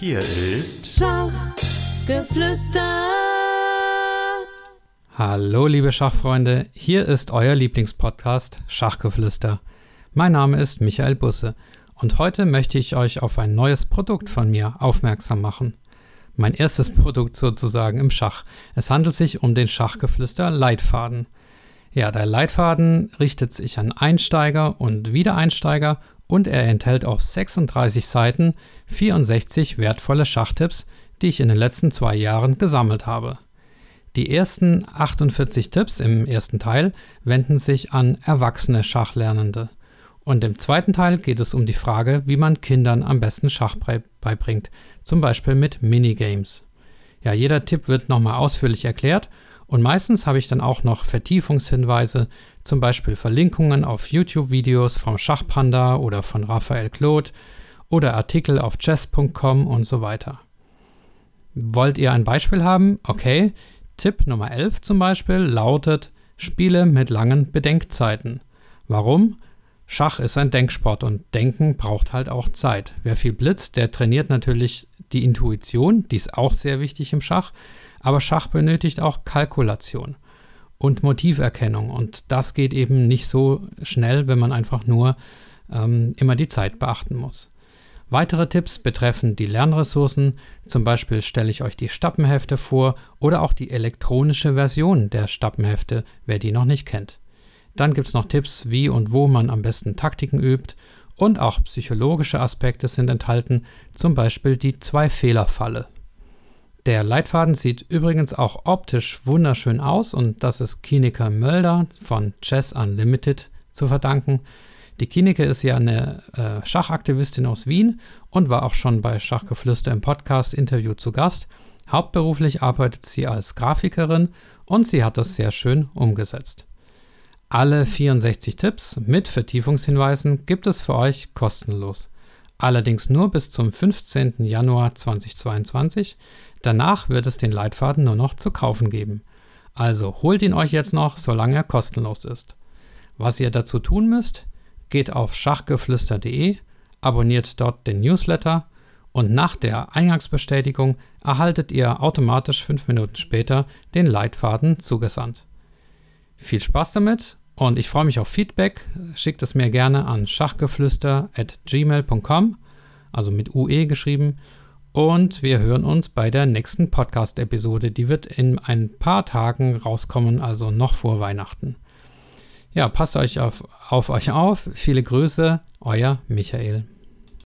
Hier ist Schachgeflüster. Hallo liebe Schachfreunde, hier ist euer Lieblingspodcast Schachgeflüster. Mein Name ist Michael Busse und heute möchte ich euch auf ein neues Produkt von mir aufmerksam machen. Mein erstes Produkt sozusagen im Schach. Es handelt sich um den Schachgeflüster Leitfaden. Ja, der Leitfaden richtet sich an Einsteiger und Wiedereinsteiger und er enthält auf 36 Seiten 64 wertvolle Schachtipps, die ich in den letzten zwei Jahren gesammelt habe. Die ersten 48 Tipps im ersten Teil wenden sich an erwachsene Schachlernende. Und im zweiten Teil geht es um die Frage, wie man Kindern am besten Schach beibringt, zum Beispiel mit Minigames. Ja, jeder Tipp wird nochmal ausführlich erklärt und meistens habe ich dann auch noch Vertiefungshinweise, zum Beispiel Verlinkungen auf YouTube-Videos vom Schachpanda oder von Raphael Claude oder Artikel auf chess.com und so weiter. Wollt ihr ein Beispiel haben? Okay. Tipp Nummer 11 zum Beispiel lautet Spiele mit langen Bedenkzeiten. Warum? Schach ist ein Denksport und Denken braucht halt auch Zeit. Wer viel blitzt, der trainiert natürlich die Intuition, die ist auch sehr wichtig im Schach, aber Schach benötigt auch Kalkulation und Motiverkennung. Und das geht eben nicht so schnell, wenn man einfach nur ähm, immer die Zeit beachten muss. Weitere Tipps betreffen die Lernressourcen. Zum Beispiel stelle ich euch die Stappenhefte vor oder auch die elektronische Version der Stappenhefte, wer die noch nicht kennt. Dann gibt es noch Tipps, wie und wo man am besten Taktiken übt. Und auch psychologische Aspekte sind enthalten, zum Beispiel die Zwei-Fehler-Falle. Der Leitfaden sieht übrigens auch optisch wunderschön aus und das ist Kineke Mölder von Chess Unlimited zu verdanken. Die Kineke ist ja eine äh, Schachaktivistin aus Wien und war auch schon bei Schachgeflüster im Podcast-Interview zu Gast. Hauptberuflich arbeitet sie als Grafikerin und sie hat das sehr schön umgesetzt. Alle 64 Tipps mit Vertiefungshinweisen gibt es für euch kostenlos. Allerdings nur bis zum 15. Januar 2022. Danach wird es den Leitfaden nur noch zu kaufen geben. Also holt ihn euch jetzt noch, solange er kostenlos ist. Was ihr dazu tun müsst, geht auf schachgeflüster.de, abonniert dort den Newsletter und nach der Eingangsbestätigung erhaltet ihr automatisch fünf Minuten später den Leitfaden zugesandt. Viel Spaß damit und ich freue mich auf Feedback. Schickt es mir gerne an schachgeflüster.gmail.com, also mit UE geschrieben und wir hören uns bei der nächsten Podcast-Episode. Die wird in ein paar Tagen rauskommen, also noch vor Weihnachten. Ja, passt euch auf, auf euch auf. Viele Grüße, euer Michael.